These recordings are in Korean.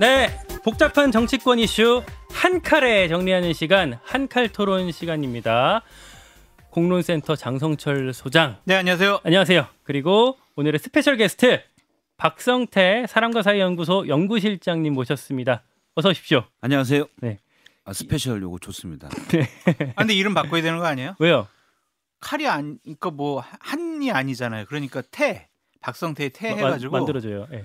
네, 복잡한 정치권 이슈 한 칼에 정리하는 시간, 한 칼 토론 시간입니다. 공론센터 장성철 소장. 네, 안녕하세요. 안녕하세요. 그리고 오늘의 스페셜 게스트 박성태 사람과 사회 연구소 연구실장님 모셨습니다. 어서 오십시오. 안녕하세요. 네. 아, 스페셜 요거 좋습니다. 아, 근데 이름 바꿔야 되는 거 아니에요? 왜요? 칼이 아니, 그러니까 뭐 한이 아니잖아요. 그러니까 태, 박성태의 태 마- 해가지고 만들어줘요. 예.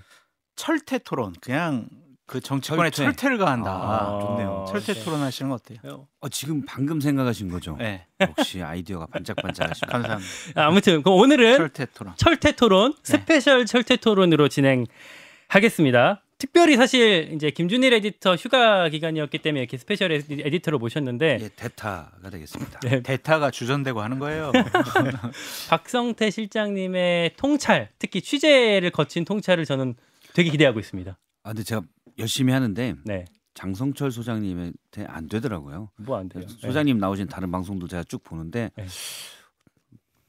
철퇴 토론. 그냥 그 정치권에 철퇴. 를 가한다. 아, 좋네요. 철퇴 네. 토론 하시는 거 어때요? 어, 지금 방금 생각하신 거죠? 네, 역시 아이디어가 반짝반짝하십니다. 감사합니다. 아, 아무튼 그럼 오늘은 철퇴 토론. 철퇴 토론 네. 스페셜 철퇴 토론으로 진행하겠습니다. 특별히 사실 이제 김준일 에디터 휴가 기간이었기 때문에 이렇게 스페셜 에디- 에디터로 모셨는데 예, 대타가 되겠습니다. 네, 대타가 주전되고 하는 거예요. 박성태 실장님의 통찰, 특히 취재를 거친 통찰을 저는 되게 기대하고 있습니다. 아, 근데 제가 열심히 하는데 네, 장성철 소장님한테 안 되더라고요. 뭐 안 돼요. 소장님 나오신 다른 방송도 제가 쭉 보는데 네.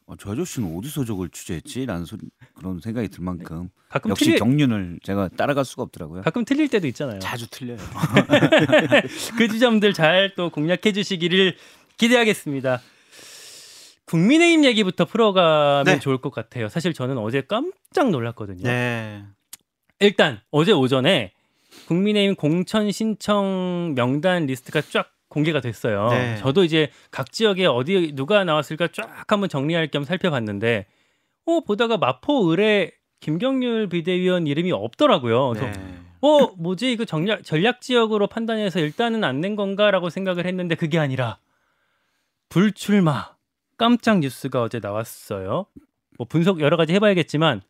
어, 저 아저씨는 어디서 저걸 취재했지? 라는 소, 그런 생각이 들 만큼 가끔 역시 틀릴 경륜을 제가 따라갈 수가 없더라고요. 가끔 틀릴 때도 있잖아요. 자주 틀려요. 그 지점들 잘 또 공략해 주시기를 기대하겠습니다. 국민의힘 얘기부터 풀어가면 네. 좋을 것 같아요. 사실 저는 어제 깜짝 놀랐거든요. 네. 일단 어제 오전에 국민의힘 공천 신청 명단 리스트가 쫙 공개가 됐어요. 네. 저도 이제 각 지역에 어디 누가 나왔을까 쫙 한번 정리할 겸 살펴봤는데 어 보다가 마포을에 김경률 비대위원 이름이 없더라고요. 그래서 네. 어 뭐지 이거 전략 전략 지역으로 판단해서 일단은 안 낸 건가라고 생각을 했는데 그게 아니라 불출마 깜짝 뉴스가 어제 나왔어요. 뭐 분석 여러 가지 해봐야겠지만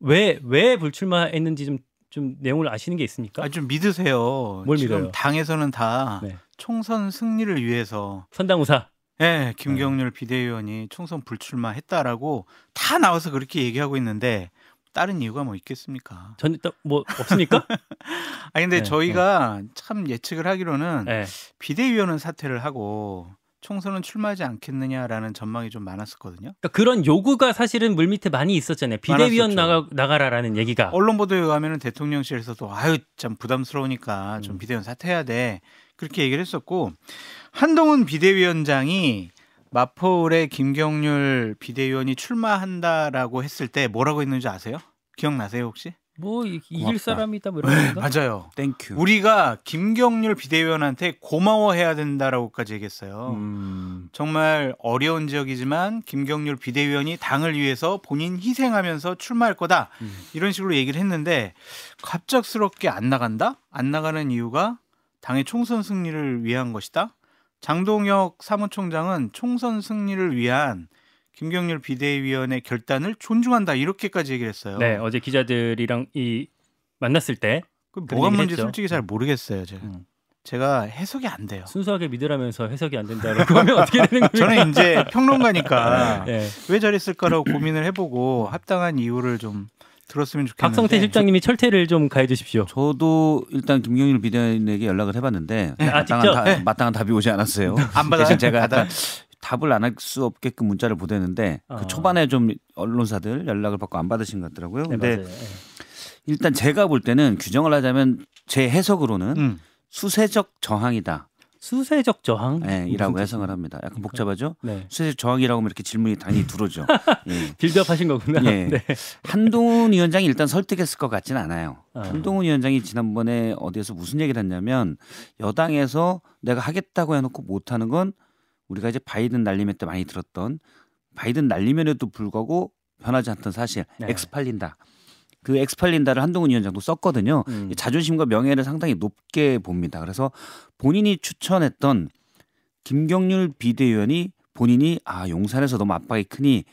왜 왜 불출마했는지 좀 좀 내용을 아시는 게 있습니까? 아, 좀 믿으세요. 뭘 지금 믿어요? 당에서는 다 네. 총선 승리를 위해서 선당우사 예, 김경률 비대위원이 총선 불출마했다라고 다 나와서 그렇게 얘기하고 있는데 다른 이유가 뭐 있겠습니까? 전뭐 없습니까? 아 근데 네, 저희가 참 예측을 하기로는 네. 비대위원은 사퇴를 하고 총선은 출마하지 않겠느냐라는 전망이 좀 많았었거든요. 그러니까 그런 요구가 사실은 물밑에 많이 있었잖아요. 비대위원 많았었죠. 나가 나가라라는 얘기가. 언론 보도에 의하면은 대통령실에서도 아유 참 부담스러우니까 좀 음. 비대위원 사퇴해야 돼 그렇게 얘기를 했었고 한동훈 비대위원장이 마포을에 김경률 비대위원이 출마한다라고 했을 때 뭐라고 했는지 아세요? 기억나세요 혹시? 뭐 이- 이길 고맙다. 사람이다 뭐 이런 건가? 맞아요. Thank you. 우리가 김경률 비대위원한테 고마워해야 된다라고까지 얘기했어요. 음. 정말 어려운 지역이지만 김경률 비대위원이 당을 위해서 본인 희생하면서 출마할 거다 음. 이런 식으로 얘기를 했는데 갑작스럽게 안 나간다? 안 나가는 이유가 당의 총선 승리를 위한 것이다. 장동혁 사무총장은 총선 승리를 위한 김경률 비대위원의 결단을 존중한다 이렇게까지 얘기를 했어요. 네 어제 기자들이랑 이 만났을 때 뭐가 뭔지 했죠. 솔직히 잘 모르겠어요. 제가, 음. 제가 해석이 안 돼요. 순수하게 믿으라면서 해석이 안 된다라고 하면 어떻게 되는 겁니까? 저는 이제 평론가니까 네. 왜 저랬을까라고 고민을 해보고 합당한 이유를 좀 들었으면 좋겠는데 박성태 실장님이 철퇴를 좀 가해 주십시오. 저도 일단 김경일 비대위원에게 연락을 해봤는데 아, 마땅한, 직접? 다, 네. 마땅한 답이 오지 않았어요. 안 받아요? 대신 제가 답을 안 할 수 없게끔 문자를 보냈는데 아. 그 초반에 좀 언론사들 연락을 받고 안 받으신 것 같더라고요. 네, 근데 맞아요. 네. 일단 제가 볼 때는 규정을 하자면 제 해석으로는 음. 수세적 저항이다. 수세적 저항 예, 이라고 해석을 합니다. 약간 복잡하죠? 네. 수세적 저항이라고 하면 이렇게 질문이 당연히 들어오죠. 예. 빌드업 하신 거구나. 예. 네. 한동훈 위원장이 일단 설득했을 것 같지는 않아요. 아. 한동훈 위원장이 지난번에 어디에서 무슨 얘기를 했냐면 여당에서 내가 하겠다고 해놓고 못하는 건 우리가 이제 바이든 날리면 때 많이 들었던 바이든 날리면에도 불구하고 변하지 않던 사실 네. 엑스팔린다. 그 엑스팔린다를 한동훈 위원장도 썼거든요. 음. 자존심과 명예를 상당히 높게 봅니다. 그래서 본인이 추천했던 김경률 비대위원이 본인이 아 용산에서 너무 압박이 크니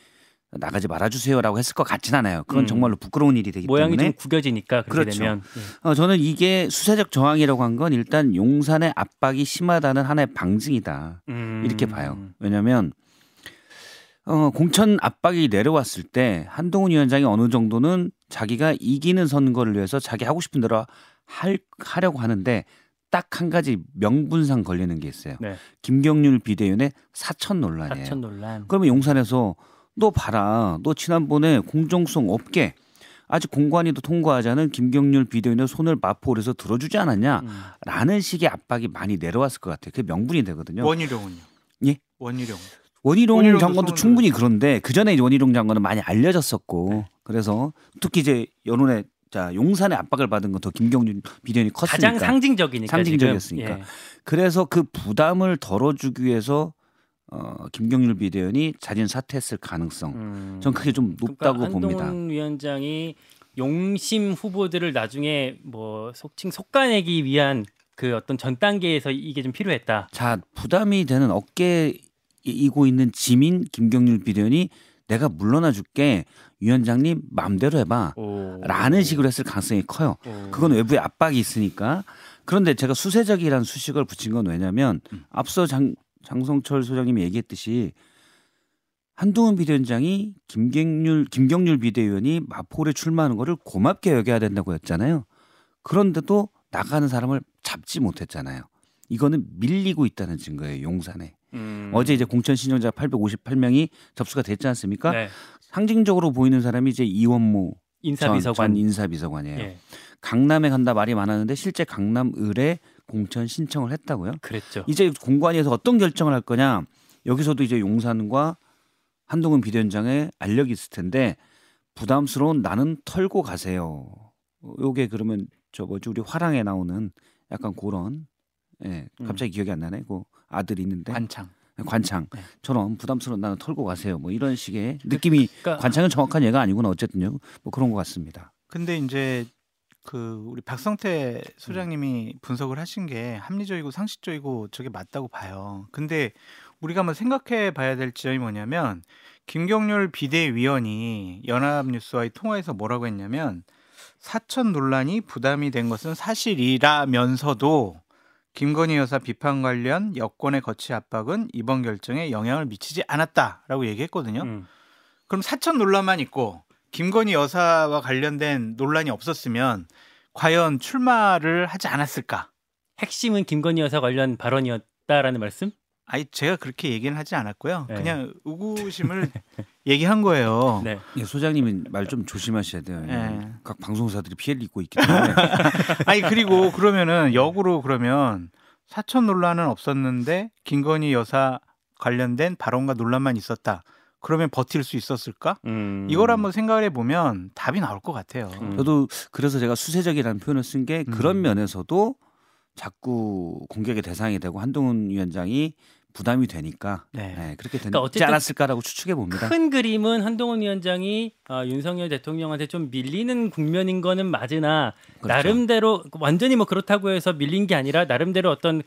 나가지 말아주세요라고 했을 것 같진 않아요. 그건 음. 정말로 부끄러운 일이 되기 모양이 때문에 좀 구겨지니까 그렇죠. 되면 어, 저는 이게 수세적 저항이라고 한 건 일단 용산의 압박이 심하다는 하나의 방증이다 음. 이렇게 봐요. 왜냐하면 어, 공천 압박이 내려왔을 때 한동훈 위원장이 어느 정도는 자기가 이기는 선거를 위해서 자기 하고 싶은 대로 할, 하려고 하는데 딱한 가지 명분상 걸리는 게 있어요. 네. 김경률 비대위원의 사천 논란이에요. 사천 논란. 그러면 용산에서 너 봐라. 너 지난번에 공정성 없게 아직 공관위도 통과하지 않은 김경률 비대위원의 손을 마포울에서 들어주지 않았냐라는 음. 식의 압박이 많이 내려왔을 것 같아요. 그게 명분이 되거든요. 원희룡은요? 예? 원희룡. 원희룡 장관도 충분히 그런데 그 전에 원희룡 장관은 많이 알려졌었고 네. 그래서 특히 이제 여론의 자 용산의 압박을 받은 건 더 김경률 비대위원이 컸으니까 가장 상징적이니까 상징적이었으니까. 예. 그래서 그 부담을 덜어주기 위해서 어, 김경률 비대위원이 자진 사퇴했을 가능성 음. 전 그게 좀 높다고 그러니까 봅니다. 한동훈 위원장이 용심 후보들을 나중에 뭐 속칭 속가내기 위한 그 어떤 전 단계에서 이게 좀 필요했다. 자 부담이 되는 어깨에 이고 있는 지민 김경률 비대위원이 내가 물러나 줄게 위원장님 마음대로 해봐 오. 라는 식으로 했을 가능성이 커요. 오. 그건 외부의 압박이 있으니까. 그런데 제가 수세적이라는 수식을 붙인 건 왜냐면 음. 앞서 장, 장성철 소장님이 얘기했듯이 한동훈 비대위원장이 김경률 김경률 비대위원이 마포에 출마하는 거를 고맙게 여겨야 된다고 했잖아요. 그런데도 나가는 사람을 잡지 못했잖아요. 이거는 밀리고 있다는 증거예요. 용산에. 음. 어제 이제 공천 신청자 858명이 접수가 됐지 않습니까? 네. 상징적으로 보이는 사람이 이제 이원모 인사비서관 전, 전 인사비서관이에요. 예. 강남에 간다 말이 많았는데 실제 강남 을에 공천 신청을 했다고요. 그랬죠. 이제 공관위에서 어떤 결정을 할 거냐. 여기서도 이제 용산과 한동훈 비대위원장의 알력이 있을 텐데 부담스러운 나는 털고 가세요. 요게 그러면 저 뭐지 우리 화랑에 나오는 약간 그런 예 음. 갑자기 기억이 안 나네. 그 아들 있는데 관창. 관창처럼 부담스러운 나는 털고 가세요. 뭐 이런 식의 느낌이 그러니까 관창은 정확한 얘가 아니구나 어쨌든요. 뭐 그런 것 같습니다. 근데 이제 그 우리 박성태 소장님이 분석을 하신 게 합리적이고 상식적이고 저게 맞다고 봐요. 근데 우리가 한번 생각해 봐야 될 지점이 뭐냐면 김경률 비대위원이 연합뉴스와의 통화에서 뭐라고 했냐면 사천 논란이 부담이 된 것은 사실이라면서도 김건희 여사 비판 관련 여권의 거치 압박은 이번 결정에 영향을 미치지 않았다라고 얘기했거든요. 음. 그럼 사천 논란만 있고 김건희 여사와 관련된 논란이 없었으면 과연 출마를 하지 않았을까? 핵심은 김건희 여사 관련 발언이었다라는 말씀? 아니 제가 그렇게 얘기는 하지 않았고요. 네. 그냥 의구심을 얘기한 거예요. 네. 예, 소장님이 말좀 조심하셔야 돼요. 네. 각 방송사들이 피해를 입고 있기 때문에 아니 그리고 그러면은 역으로 그러면 사천 논란은 없었는데 김건희 여사 관련된 발언과 논란만 있었다. 그러면 버틸 수 있었을까? 음. 이걸 한번 생각을 해보면 답이 나올 것 같아요. 음. 저도 그래서 제가 수세적이라는 표현을 쓴 게 그런 음. 면에서도 자꾸 공격의 대상이 되고 한동훈 위원장이 부담이 되니까 네. 네, 그렇게 되지 그러니까 않았을까라고 추측해 봅니다. 큰 그림은 한동훈 위원장이 어, 윤석열 대통령한테 좀 밀리는 국면인 거는 맞으나 그렇죠. 나름대로 완전히 뭐 그렇다고 해서 밀린 게 아니라 나름대로 어떤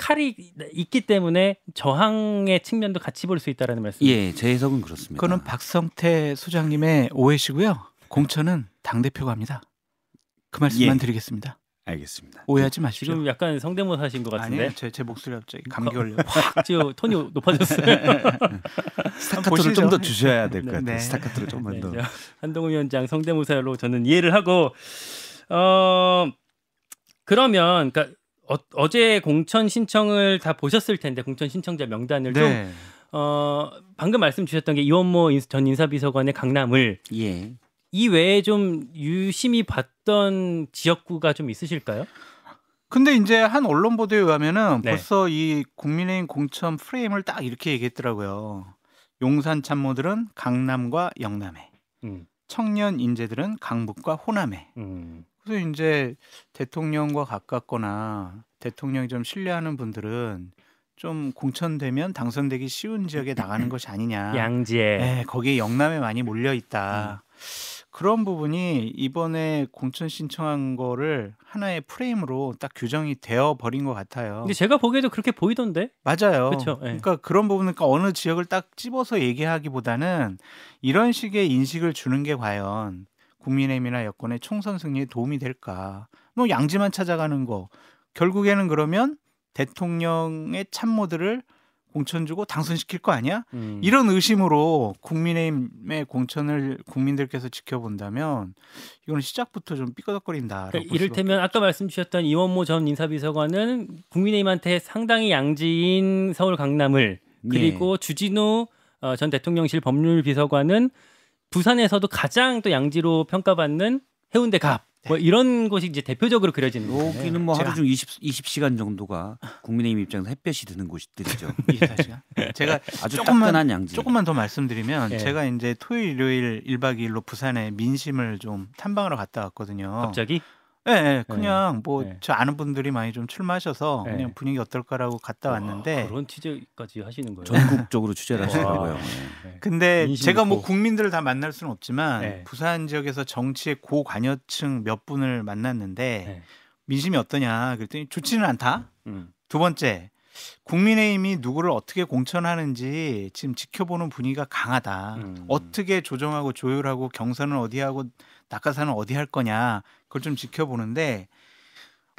칼이 있기 때문에 저항의 측면도 같이 볼 수 있다라는 말씀. 예, 제 해석은 그렇습니다. 그거는 박성태 소장님의 오해시고요. 공천은 당 대표가 합니다. 그 말씀만 예. 드리겠습니다. 알겠습니다. 오해하지 마십시오. 지금 약간 성대모사하신 것 같은데 아니에요. 제, 제 목소리 갑자기 감기 걸려. 확 지금 톤이 높아졌어요. 스타카토를. 좀 더 주셔야 될것 네. 같아요. 네. 스타카토를 좀만 네, 더. 저 한동훈 위원장 성대모사로 저는 이해를 하고 어 그러면 그러니까 어, 제 공천 신청을 다 보셨을 텐데 공천 신청자 명단을 좀 네. 어, 방금 말씀 주셨던 게 이원모 인- 전 인사비서관의 강남을 예. 이 외에 좀 유심히 봤던 지역구가 좀 있으실까요? 근데 이제 한 언론 보도에 의하면은 네. 벌써 이 국민의힘 공천 프레임을 딱 이렇게 얘기했더라고요. 용산 참모들은 강남과 영남에, 음, 청년 인재들은 강북과 호남에. 음, 그래서 이제 대통령과 가깝거나 대통령이 좀 신뢰하는 분들은 좀 공천되면 당선되기 쉬운 지역에 나가는 것이 아니냐. 양지에 네, 거기에 영남에 많이 몰려 있다. 그런 부분이 이번에 공천 신청한 거를 하나의 프레임으로 딱 규정이 되어 버린 것 같아요. 근데 제가 보기에도 그렇게 보이던데. 맞아요. 그쵸, 예. 그러니까 그런 부분은 그러니까 어느 지역을 딱 집어서 얘기하기보다는 이런 식의 인식을 주는 게 과연 국민의힘이나 여권의 총선 승리에 도움이 될까? 뭐 양지만 찾아가는 거 결국에는 그러면 대통령의 참모들을 공천 주고 당선시킬 거 아니야? 음. 이런 의심으로 국민의힘의 공천을 국민들께서 지켜본다면 이거는 시작부터 좀 삐거덕거린다. 그러니까 이를테면 아까 말씀 주셨던 이원모 전 인사비서관은 국민의힘한테 상당히 양지인 서울 강남을 예. 그리고 주진우 어, 전 대통령실 법률비서관은 부산에서도 가장 또 양지로 평가받는 해운대 갑. 뭐 이런 곳이 이제 대표적으로 그려지는 거예요. 여기는 뭐 하루 중 20, 20시간 정도가 국민의힘 입장에서 햇볕이 드는 곳들이죠. 24시간. 제가 아주 조금만- 양지. 조금만 더 말씀드리면 예. 제가 이제 토요일 일요일 1박 2일로 부산에 민심을 좀 탐방하러 갔다 왔거든요. 갑자기 예, 예, 그냥 뭐 네. 저 아는 분들이 많이 좀 출마하셔서 네. 그냥 분위기 어떨까라고 갔다 왔는데 와, 그런 취재까지 하시는 거예요. 전국적으로 취재를 와. 하시더라고요. 네. 근데 제가 뭐. 국민들을 다 만날 수는 없지만 네. 부산 지역에서 정치의 고관여층 몇 분을 만났는데 네. 민심이 어떠냐 그랬더니 좋지는 않다. 음. 두 번째 국민의힘이 누구를 어떻게 공천하는지 지금 지켜보는 분위기가 강하다. 음. 어떻게 조정하고 조율하고 경선은 어디 하고 낙하산은 어디 할 거냐 그걸 좀 지켜보는데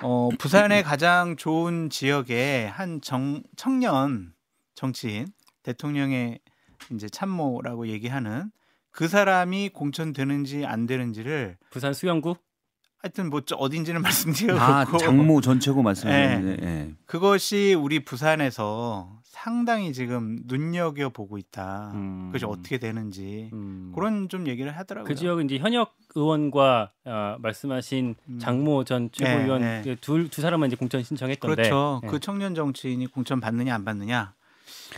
어, 부산의 가장 좋은 지역에 한 정, 청년 정치인 대통령의 이제 참모라고 얘기하는 그 사람이 공천되는지 안 되는지를 부산 수영구 하여튼 뭐 저- 어딘지는 말씀드리고 아 장모 전체고 말씀하셨는데 네. 예. 그것이 우리 부산에서 상당히 지금 눈여겨 보고 있다. 음. 그것이 어떻게 되는지 음. 그런 좀 얘기를 하더라고요. 그 지역은 이제 현역 의원과 어, 말씀하신 음. 장모 전 최고위원 네, 네. 둘두 사람은 이제 공천 신청했던데 그렇죠. 네. 그 청년 정치인이 공천 받느냐 안 받느냐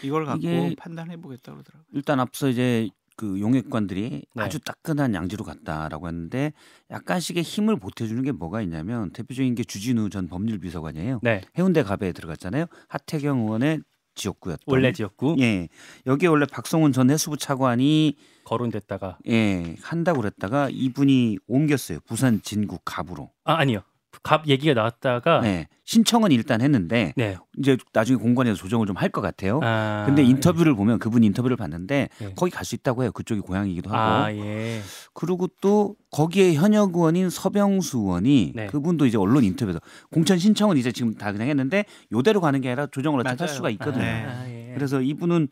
이걸 갖고 판단해 보겠다 그러더라고요. 일단 앞서 이제 그 용액관들이 네. 아주 따끈한 양지로 갔다라고 했는데 약간씩의 힘을 보태주는 게 뭐가 있냐면 대표적인 게 주진우 전 법률비서관이에요. 네 해운대 갑에 들어갔잖아요. 하태경 의원의 지역구였던. 원래 지역구 예 여기 원래 박성훈 전 해수부 차관이 거론됐다가 예 한다고 그랬다가 이분이 옮겼어요. 부산 진구 갑으로. 아 아니요 갑 얘기가 나왔다가 네. 네 신청은 일단 했는데 이제 나중에 공관에서 조정을 좀 할 것 같아요. 아, 근데 인터뷰를 보면 그분 인터뷰를 봤는데 예. 거기 갈 수 있다고 해요. 그쪽이 고향이기도 하고. 아 예. 그리고 또 거기에 현역 의원인 서병수 의원이 네. 그분도 이제 언론 인터뷰에서 공천 신청은 이제 지금 다 그냥 했는데 요대로 가는 게 아니라 조정을 어차피 할 맞아요. 수가 있거든요. 네. 아, 예. 그래서 이분은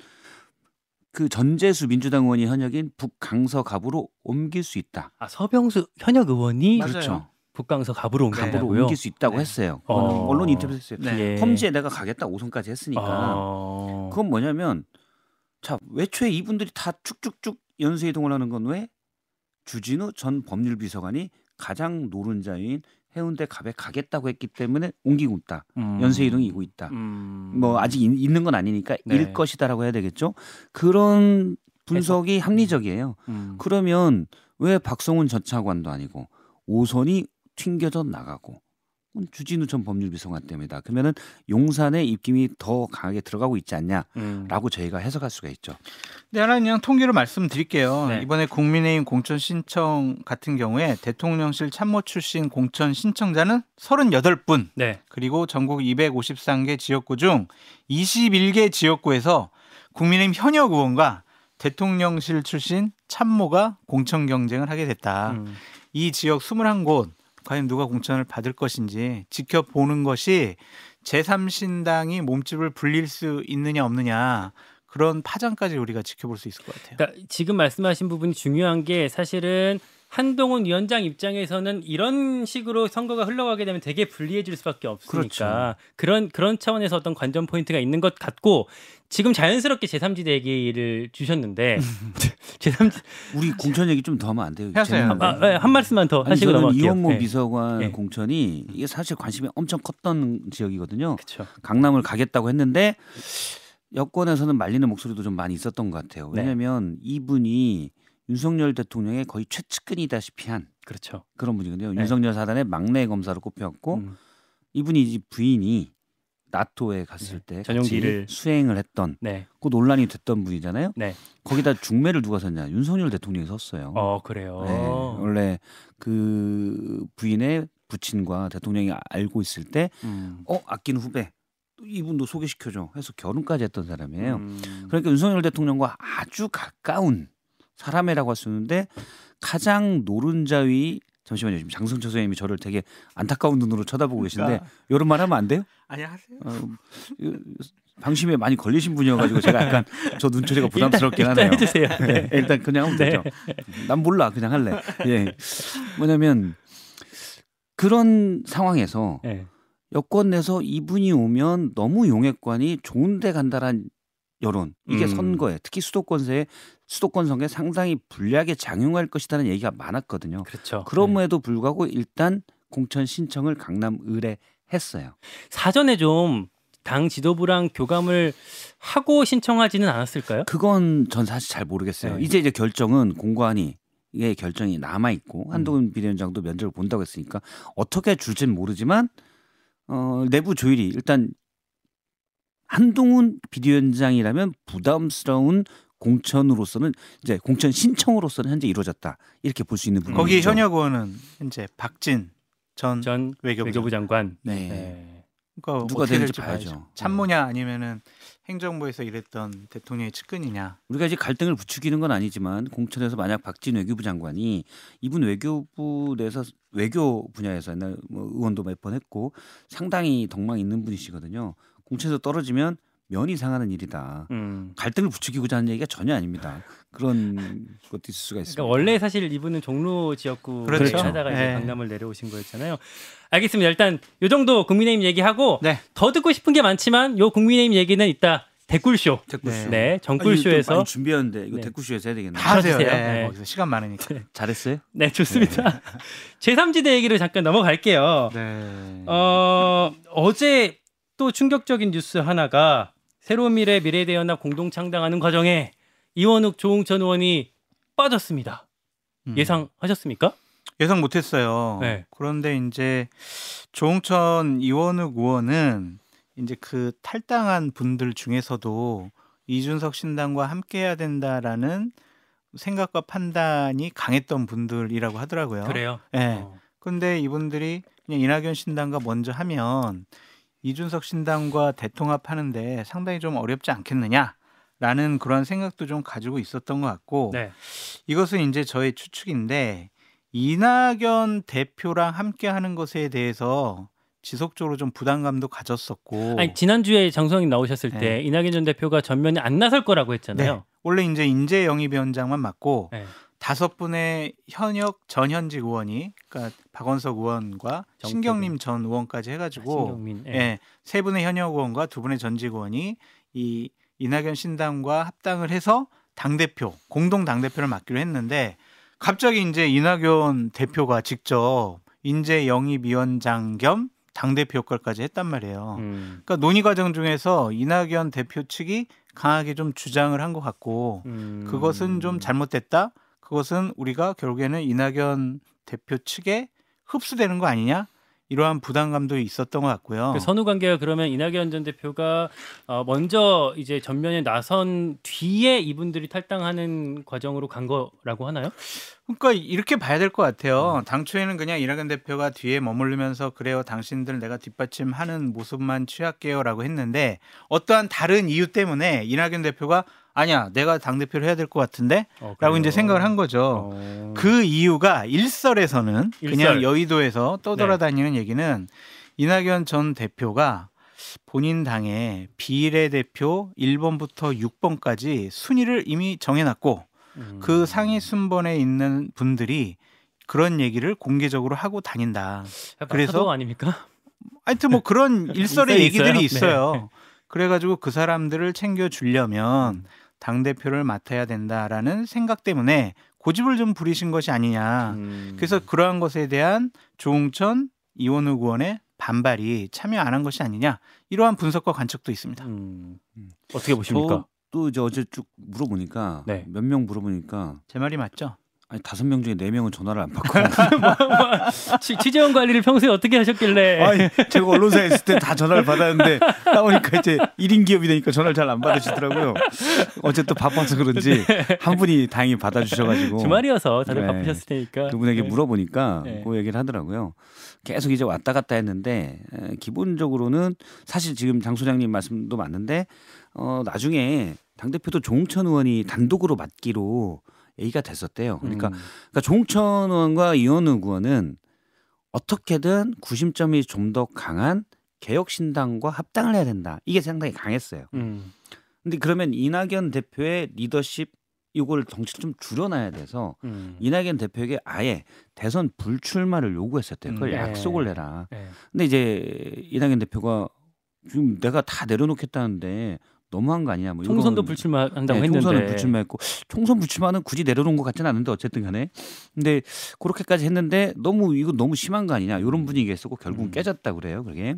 그 전재수 민주당 의원이 현역인 북강서 갑으로 옮길 수 있다. 아 서병수 현역 의원이 맞아요. 그렇죠. 북강서 갑으로 네. 갑으로 옮긴다고요. 옮길 수 있다고 네. 했어요. 어. 언론 인터뷰 했어요. 네. 예. 험지에 내가 가겠다 5선까지 했으니까 어. 그건 뭐냐면 자 외초에 이분들이 다 쭉쭉쭉 연쇄 이동을 하는 건 왜 주진우 전 법률비서관이 가장 노른자인 해운대 갑에 가겠다고 했기 때문에 옮기고 있다. 음. 연쇄 이동이고 있다. 음. 뭐 아직 있- 있는 건 아니니까 네. 일 것이다라고 해야 되겠죠. 그런 분석이 합리적이에요. 음. 그러면 왜 박성훈 전 차관도 아니고 오선이 튕겨져 나가고 주진우 전 법률비서관 때문이다. 그러면은 용산의 입김이 더 강하게 들어가고 있지 않냐라고 음. 저희가 해석할 수가 있죠. 네, 하나 그냥 통계로 말씀드릴게요. 네. 이번에 국민의힘 공천 신청 같은 경우에 대통령실 참모 출신 공천 신청자는 38분, 네. 그리고 전국 253개 지역구 중 21개 지역구에서 국민의힘 현역 의원과 대통령실 출신 참모가 공천 경쟁을 하게 됐다. 음. 이 지역 21곳 과연 누가 공천을 받을 것인지 지켜보는 것이 제3신당이 몸집을 불릴 수 있느냐 없느냐 그런 파장까지 우리가 지켜볼 수 있을 것 같아요. 그러니까 지금 말씀하신 부분이 중요한 게 사실은 한동훈 위원장 입장에서는 이런 식으로 선거가 흘러가게 되면 되게 불리해질 수밖에 없으니까 그렇죠. 그런 그런 차원에서 어떤 관전 포인트가 있는 것 같고 지금 자연스럽게 제3지대 얘기를 주셨는데 제3지 우리 공천 얘기 좀 더 하면 안 돼요? 하세요. 아, 네, 한 말씀만 더 아니, 하시고 저는 넘어갈게요. 이원모 네. 비서관 네. 공천이 이게 사실 관심이 엄청 컸던 지역이거든요. 그렇죠. 강남을 가겠다고 했는데 여권에서는 말리는 목소리도 좀 많이 있었던 것 같아요. 네. 왜냐하면 이분이 윤석열 대통령의 거의 최측근이다시피 한 그렇죠. 그런 분이거든요. 네. 윤석열 사단의 막내 검사로 꼽혔고 음. 이분이 이제 부인이 나토에 갔을 네. 때 전용기를. 수행을 했던 네. 그 논란이 됐던 분이잖아요. 네. 거기다 중매를 누가 섰냐? 윤석열 대통령이 섰어요. 어 그래요. 네, 원래 그 부인의 부친과 대통령이 알고 있을 때 음. 어 아끼는 후배 또 이분도 소개시켜줘 해서 결혼까지 했던 사람이에요. 음. 그러니까 윤석열 대통령과 아주 가까운 사람이라고 할수 있는데 가장 노른자위 잠시만요 지금 장성철 선생님이 저를 되게 안타까운 눈으로 쳐다보고 계신데 그러니까. 이런 말 하면 안 돼요? 아니 하세요. 어, 이- 방심에 많이 걸리신 분이어가지고 제가 약간 저 눈초리가 부담스럽긴 일단, 하네요. 일단 해주세요. 네. 네, 일단 그냥 하면 되죠. 난 몰라 그냥 할래. 예. 뭐냐면 그런 상황에서 네. 여권 내서 이분이 오면 너무 용액관이 좋은데 간다란 여론 이게 음. 선거에 특히 수도권세에 수도권 선거에 상당히 불리하게 작용할 것이라는 얘기가 많았거든요. 그렇죠. 네. 그럼에도 불구하고 일단 공천 신청을 강남 을에 했어요. 사전에 좀 당 지도부랑 교감을 하고 신청하지는 않았을까요? 그건 전 사실 잘 모르겠어요. 네. 이제 이제 결정은 공관이 이게 결정이 남아 있고 한동훈 비대위원장도 면접을 본다고 했으니까 어떻게 줄지는 모르지만 어, 내부 조율이 일단 한동훈 비대위원장이라면 부담스러운 공천으로서는 이제 공천 신청으로서는 현재 이루어졌다 이렇게 볼 수 있는 부분이죠. 거기 현역 의원은 현재 박진 전 전 외교부, 외교부 장관. 네. 네. 그러니까 누가 되는지 될지 봐야죠. 봐야죠. 참모냐 아니면은 행정부에서 일했던 대통령의 측근이냐. 우리가 이제 갈등을 부추기는 건 아니지만 공천에서 만약 박진 외교부 장관이 이분 외교부 내에서 외교 분야에서 옛날 뭐 의원도 몇 번 했고 상당히 덕망 있는 분이시거든요. 공천에서 떨어지면 면이 상하는 일이다. 음. 갈등을 부추기고자 하는 얘기가 전혀 아닙니다. 그런 것도 있을 수가 있습니다. 그러니까 원래 사실 이분은 종로 지역구 그렇죠. 하다가 이제 네. 강남을 내려오신 거였잖아요. 알겠습니다. 일단 요 정도 국민의힘 얘기하고 네. 더 듣고 싶은 게 많지만 요 국민의힘 얘기는 이따 댓글쇼. 댓글쇼. 네, 아니, 정글쇼에서 좀 많이 준비했는데 이거 네. 댓글쇼에서 해야 되겠네요. 다 하세요. 네. 거기서 시간 많으니까. 잘했어요? 네 좋습니다. 제3지대 얘기를 잠깐 넘어갈게요. 네. 어, 어제 또 충격적인 뉴스 하나가 새로운 미래 미래대연합 공동 창당하는 과정에 이원욱 조홍천 의원이 빠졌습니다. 음. 예상하셨습니까? 예상 못했어요. 네. 그런데 이제 조홍천 이원욱 의원은 이제 그 탈당한 분들 중에서도 이준석 신당과 함께해야 된다라는 생각과 판단이 강했던 분들이라고 하더라고요. 그래요. 예. 어. 근데 이분들이 그냥 이낙연 신당과 먼저 하면 이준석 신당과 대통합하는데 상당히 좀 어렵지 않겠느냐 라는 그런 생각도 좀 가지고 있었던 것 같고 네. 이것은 이제 저의 추측인데 이낙연 대표랑 함께 하는 것에 대해서 지속적으로 좀 부담감도 가졌었고 아니 지난주에 장성인 나오셨을 네. 때 이낙연 전 대표가 전면에 안 나설 거라고 했잖아요. 네. 원래 이제 인재 영입위원장만 맡고 네. 다섯 분의 현역 전현직 의원이 그러니까 박원석 의원과 정태근. 신경림 전 의원까지 해가지고 신경민. 예. 예, 세 분의 현역 의원과 두 분의 전직 의원이 이 이낙연 신당과 합당을 해서 당 대표 공동 당 대표를 맡기로 했는데 갑자기 이제 이낙연 대표가 직접 인재 영입 위원장 겸 당 대표 역할까지 했단 말이에요. 음. 그러니까 논의 과정 중에서 이낙연 대표 측이 강하게 좀 주장을 한 것 같고 음. 그것은 좀 잘못됐다. 그것은 우리가 결국에는 이낙연 대표 측에 흡수되는 거 아니냐? 이러한 부담감도 있었던 것 같고요. 그 선후 관계가 그러면 이낙연 전 대표가 어, 먼저 이제 전면에 나선 뒤에 이분들이 탈당하는 과정으로 간 거라고 하나요? 그러니까 이렇게 봐야 될것 음. 같아요. 당초에는 그냥 이낙연 대표가 뒤에 머무르면서 그래요, 당신들 내가 뒷받침하는 모습만 취할게요라고 했는데 어떠한 다른 이유 때문에 이낙연 대표가 아니야, 내가 당 대표를 해야 될 것 같은데, 어, 라고? 이제 생각을 한 거죠. 어. 그 이유가 일설에서는 일설. 그냥 여의도에서 떠돌아다니는 얘기는 이낙연 전 대표가 본인 당의 비례대표 1번부터 6번까지 순위를 이미 정해놨고 음. 그 상위 순번에 있는 분들이 그런 얘기를 공개적으로 하고 다닌다. 그래서- 아닙니까? 하여튼 뭐 그런 일설의 얘기들이 있어요. 있어요. 네. 그래가지고 그 사람들을 챙겨주려면 당 대표를 맡아야 된다라는 생각 때문에 고집을 좀 부리신 것이 아니냐. 음. 그래서 그러한 것에 대한 조홍천 이원욱 의원의 반발이 참여 안 한 것이 아니냐 이러한 분석과 관측도 있습니다. 음. 어떻게 보십니까? 저도 이제 어제 쭉 물어보니까 네. 몇명 물어보니까 제 말이 맞죠? 아니 다섯 명 중에 네 명은 전화를 안 받고 취- 취재원 관리를 평소에 어떻게 하셨길래? 아니 제가 언론사에 있을 때 다 전화를 받았는데 나오니까 이제 1인 기업이 되니까 전화를 잘 안 받으시더라고요. 또 바빠서 그런지 한 분이 다행히 받아주셔가지고 주말이어서 다들 네. 바쁘셨을 테니까. 그분에게 네. 물어보니까 네. 그 얘기를 하더라고요. 계속 이제 왔다 갔다 했는데 에, 기본적으로는 사실 지금 장 소장님 말씀도 맞는데 어, 나중에 당 대표도 조홍천 의원이 단독으로 맡기로 얘기가 됐었대요. 그러니까, 음. 그러니까 조홍천 의원과 이원우 의원은 어떻게든 구심점이 좀 더 강한 개혁신당과 합당을 해야 된다. 이게 상당히 강했어요. 음. 근데 그러면 이낙연 대표의 리더십 이걸 덩치를 좀 줄여놔야 돼서 음. 이낙연 대표에게 아예 대선 불출마를 요구했었대요. 그걸 음, 네. 약속을 해라. 네. 근데 이제 이낙연 대표가 지금 내가 다 내려놓겠다는데 너무한 거 아니냐 뭐 총선도 불출마한다고 네, 했는데 총선은 불출마했고 총선 불출마는 굳이 내려놓은 것 같지는 않은데 어쨌든 간에 근데 그렇게까지 했는데 너무 이거 너무 심한 거 아니냐 이런 분위기가 있었고 결국은 음. 깨졌다 그래요 그게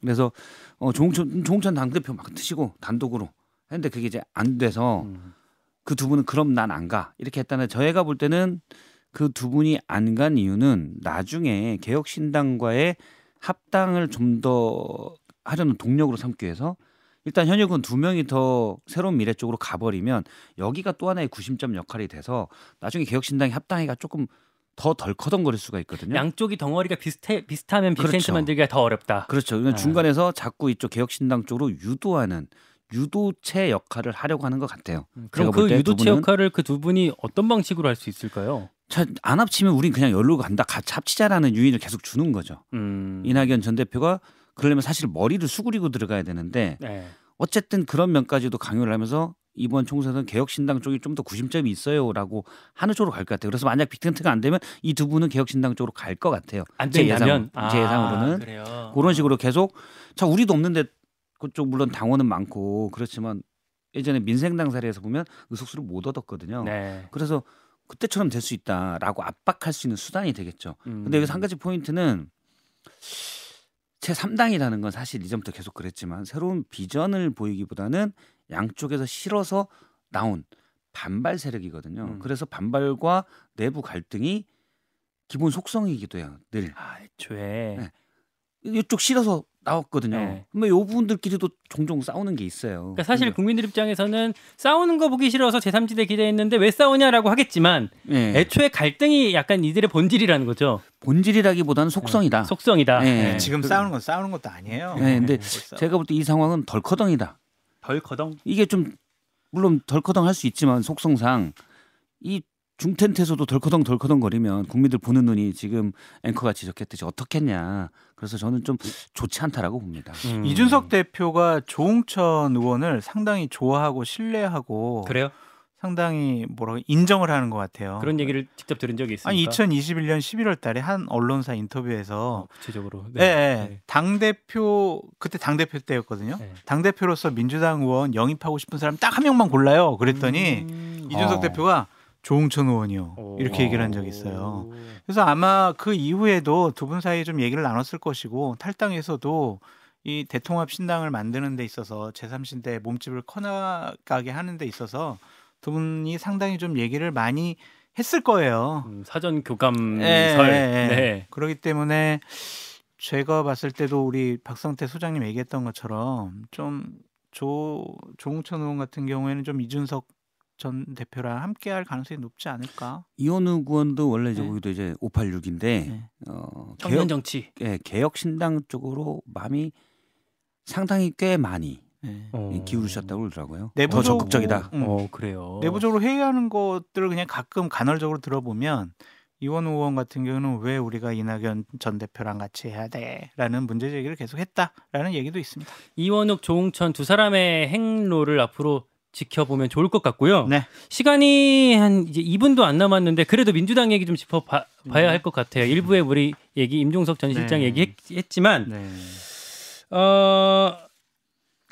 그래서 어 조홍천 조홍천 당대표 막 트시고 단독으로 했는데 그게 이제 안 돼서 음. 그두 분은 그럼 난 안 가 이렇게 했다는 저희가 볼 때는 그 두 분이 안 간 이유는 나중에 개혁신당과의 합당을 좀 더 하려는 동력으로 삼기 위해서 일단 현역은 두 명이 더 새로운 미래 쪽으로 가버리면 여기가 또 하나의 구심점 역할이 돼서 나중에 개혁신당이 합당하기가 조금 더 덜커덩거릴 수가 있거든요. 양쪽이 덩어리가 비슷해 비슷하면 빅텐트 그렇죠. 만들기가 더 어렵다. 그렇죠. 그러니까 네. 중간에서 자꾸 이쪽 개혁신당 쪽으로 유도하는 유도체 역할을 하려고 하는 것 같아요. 음, 그럼 그 유도체 역할을 그 두 분이 어떤 방식으로 할 수 있을까요? 자, 안 합치면 우린 그냥 열로 간다. 같이 합치자라는 유인을 계속 주는 거죠. 음. 이낙연 전 대표가 그러려면 사실 머리를 수그리고 들어가야 되는데 네. 어쨌든 그런 면까지도 강요를 하면서 이번 총선은 개혁신당 쪽이 좀 더 구심점이 있어요라고 하는 쪽으로 갈 것 같아요. 그래서 만약 빅텐트가 안 되면 이 두 분은 개혁신당 쪽으로 갈 것 같아요. 안 제 예상, 제 예상으로는 아, 그래요. 그런 식으로 계속 자 우리도 없는데 그쪽 물론 당원은 많고 그렇지만 예전에 민생당 사례에서 보면 의석수를 못 얻었거든요. 네. 그래서 그때처럼 될 수 있다라고 압박할 수 있는 수단이 되겠죠. 음. 근데 여기서 한 가지 포인트는 제 3당이라는 건 사실 이전부터 계속 그랬지만 새로운 비전을 보이기보다는 양쪽에서 실어서 나온 반발 세력이거든요. 음. 그래서 반발과 내부 갈등이 기본 속성이기도 해요. 늘 아, 애초에 네. 이쪽 실어서 나왔거든요. 네. 그러면 요 부분들끼리도 종종 싸우는 게 있어요. 그러니까 사실 국민들 입장에서는 싸우는 거 보기 싫어서 제3지대 기대했는데 왜 싸우냐라고 하겠지만 예. 애초에 갈등이 약간 이들의 본질이라는 거죠. 본질이라기보다는 속성이다. 속성이다. 네. 네. 지금 그- 싸우는 건 싸우는 것도 아니에요. 네, 근데. 제가 볼 때 이 상황은 덜커덩이다. 덜 거덩. 이게 좀 물론 덜커덩 할 수 있지만 속성상 이 중텐트에서도 덜커덩 덜커덩 거리면 국민들 보는 눈이 지금 앵커가 지적했듯이 어떻겠냐. 그래서 저는 좀 좋지 않다라고 봅니다. 음. 이준석 대표가 조홍천 의원을 상당히 좋아하고 신뢰하고 그래요? 상당히 뭐라고 인정을 하는 것 같아요. 그런 얘기를 직접 들은 적이 있습니까? 아니 2021년 11월 달에 한 언론사 어, 인터뷰에서 구체적으로. 예, 예. 당 대표 그때 당 대표 때였거든요. 네. 당 대표로서 민주당 의원 영입하고 싶은 사람 딱 한 명만 골라요. 그랬더니 음. 이준석 어. 대표가 조홍천 의원이요. 오. 이렇게 얘기를 한 적이 있어요. 그래서 아마 그 이후에도 두 분 사이에 좀 얘기를 나눴을 것이고 탈당에서도 이 대통합 신당을 만드는 데 있어서 제3신대 몸집을 커나가게 하는 데 있어서 두 분이 상당히 좀 얘기를 많이 했을 거예요. 음, 사전 교감설. 예, 예, 예. 네. 그렇기 때문에 제가 봤을 때도 우리 박성태 소장님 얘기했던 것처럼 좀 조 조홍천 의원 같은 경우에는 좀 이준석 전 대표랑 함께할 가능성이 높지 않을까? 이원우 의원도 원래 이제 네. 거기도 이제 586인데 네. 어, 청년 개혁, 정치. 예, 개혁 신당 쪽으로 마음이 상당히 꽤 많이 네. 어. 기울으셨다고 그러더라고요. 더 내부적으로- 적극적이다. 음. 어 그래요. 내부적으로 회의하는 것들을 그냥 가끔 간헐적으로 들어보면 이원우 의원 같은 경우는 왜 우리가 이낙연 전 대표랑 같이 해야 돼라는 문제 제기를 계속했다라는 얘기도 있습니다. 이원욱, 조홍천 두 사람의 행로를 앞으로 지켜보면 좋을 것 같고요. 네. 시간이 한 이제 2분도 안 남았는데 그래도 민주당 얘기 좀 짚어 봐, 야할것 같아요. 일부에 우리 얘기 임종석 전 실장 네. 얘기했지만 네. 어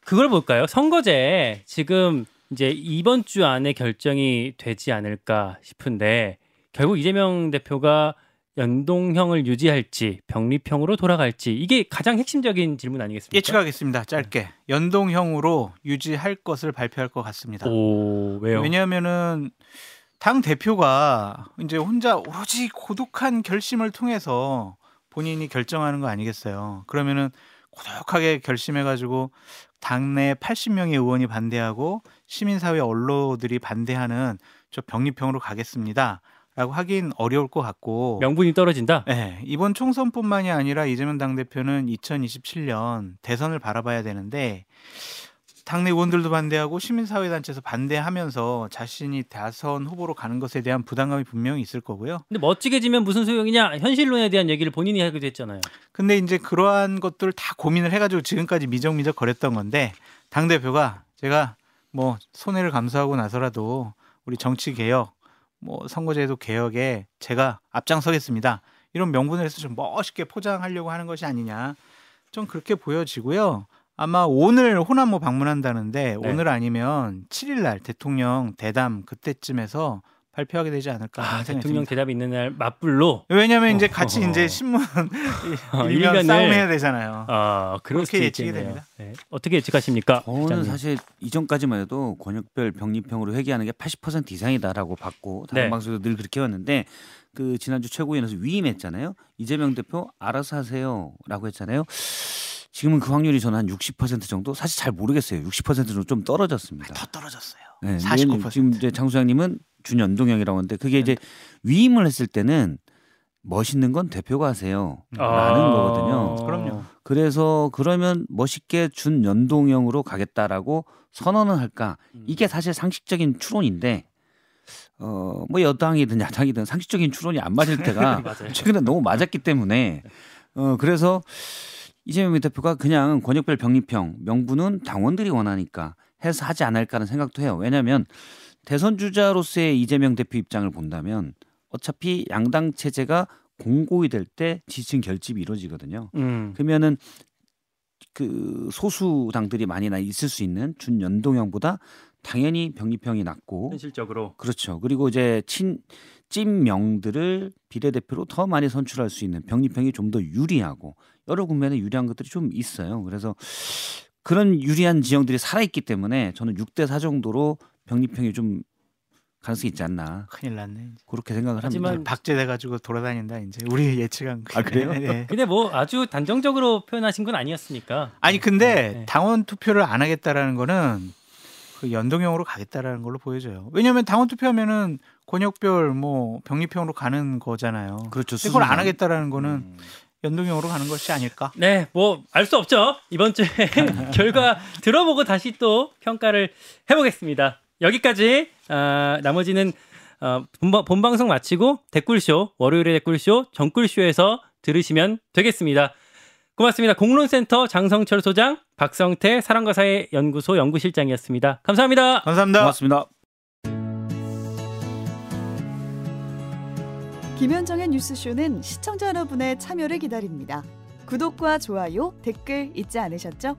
그걸 볼까요? 선거제 지금 이제 이번 주 안에 결정이 되지 않을까 싶은데 결국 이재명 대표가 연동형을 유지할지 병립형으로 돌아갈지 이게 가장 핵심적인 질문 아니겠습니까? 예측하겠습니다. 짧게 연동형으로 유지할 것을 발표할 것 같습니다. 오 왜요? 왜냐하면은 당 대표가 이제 혼자 오로지 고독한 결심을 통해서 본인이 결정하는 거 아니겠어요. 그러면은 고독하게 결심해가지고 당내 80명의 의원이 반대하고 시민사회 언론들이 반대하는 저 병립형으로 가겠습니다. 라고 하긴 어려울 것 같고 명분이 떨어진다. 네, 이번 총선뿐만이 아니라 이재명 당 대표는 2027년 대선을 바라봐야 되는데 당내 의원들도 반대하고 시민사회단체에서 반대하면서 자신이 대선 후보로 가는 것에 대한 부담감이 분명히 있을 거고요. 근데 멋지게 지면 무슨 소용이냐? 현실론에 대한 얘기를 본인이 하기도 했잖아요. 근데 이제 그러한 것들을 다 고민을 해가지고 지금까지 미적미적 거렸던 건데 당 대표가 제가 뭐 손해를 감수하고 나서라도 우리 정치 개혁, 뭐 선거제도 개혁에 제가 앞장서겠습니다. 이런 명분을 해서 좀 멋있게 포장하려고 하는 것이 아니냐, 좀 그렇게 보여지고요. 아마 오늘 호남모 방문한다는데 네. 오늘 아니면 7일 날 대통령 대담 그때쯤에서 발표하게 되지 않을까 아, 대통령 듭니다. 대답이 있는 날 맞불로 왜냐하면 이제 어허. 같이 이제 신문 어, 일면 싸움해야 되잖아요. 아 그렇게 예측이. 됩니다. 네. 어떻게 예측하십니까? 저는 기자님? 사실 이전까지만 해도 권역별 병립형으로 회귀하는 게 80% 이상이다라고 봤고 다른 네. 방송에서 늘 그렇게 해왔는데 그 지난주 최고위원회에서 위임했잖아요. 이재명 대표 알아서 하세요라고 했잖아요. 지금은 그 확률이 저는 한 60% 정도 사실 잘 모르겠어요. 60%로 좀 떨어졌습니다. 더 떨어졌어요. 네, 49%. 지금 이제 장 소장님은 준연동형이라고 하는데 그게 이제 위임을 했을 때는 멋있는 건 대표가 하세요. 아. 라는 거거든요. 그럼요. 그래서 그러면 멋있게 준 연동형으로 가겠다라고 선언을 할까? 이게 사실 상식적인 추론인데 어 뭐 여당이든 야당이든 상식적인 추론이 안 맞을 때가. 최근에 너무 맞았기 때문에 어 그래서 이재명 대표가 그냥 권역별 병립형 명분은 당원들이 원하니까 해서 하지 않을까라는 생각도 해요. 왜냐하면 대선 주자로서의 이재명 대표 입장을 본다면 어차피 양당 체제가 공고히 될 때 지층 결집이 이루어지거든요. 음. 그러면은 그 소수 당들이 많이나 있을 수 있는 준연동형보다 당연히 병립형이 낫고 현실적으로 그렇죠. 그리고 이제 친 찐명들을 비례대표로 더 많이 선출할 수 있는 병립형이 좀 더 유리하고 여러 국면에 유리한 것들이 좀 있어요. 그래서 그런 유리한 지형들이 살아있기 때문에 저는 6대 4 정도로 병립형이 좀 가능성이 있지 않나 큰일 났네. 이제. 그렇게 생각을 하지만 합니다. 박제돼 가지고 돌아다닌다 이제 우리 예측한 아, 그래요? 네. 근데 뭐 아주 단정적으로 표현하신 건 아니었으니까. 아니 근데 네. 당원 투표를 안 하겠다라는 거는 그 연동형으로 가겠다라는 걸로 보여져요. 왜냐하면 당원 투표하면은 권역별 뭐 병립형으로 가는 거잖아요. 그렇죠. 그걸 안. 하겠다라는 거는 음. 연동형으로 가는 것이 아닐까? 네, 뭐 알 수 없죠. 이번 주에 결과 들어보고 다시 또 평가를 해보겠습니다. 여기까지. 아, 나머지는 어, 본방, 본방 송 마치고 댓글쇼 월요일에 댓글쇼 정글쇼에서 들으시면 되겠습니다. 고맙습니다. 공론센터 장성철 소장, 박성태 사랑과 사회 연구소 연구실장이었습니다. 감사합니다. 감사합니다. 고맙습니다. 김현정의 뉴스쇼는 시청자 여러분의 참여를 기다립니다. 구독과 좋아요, 댓글 잊지 않으셨죠?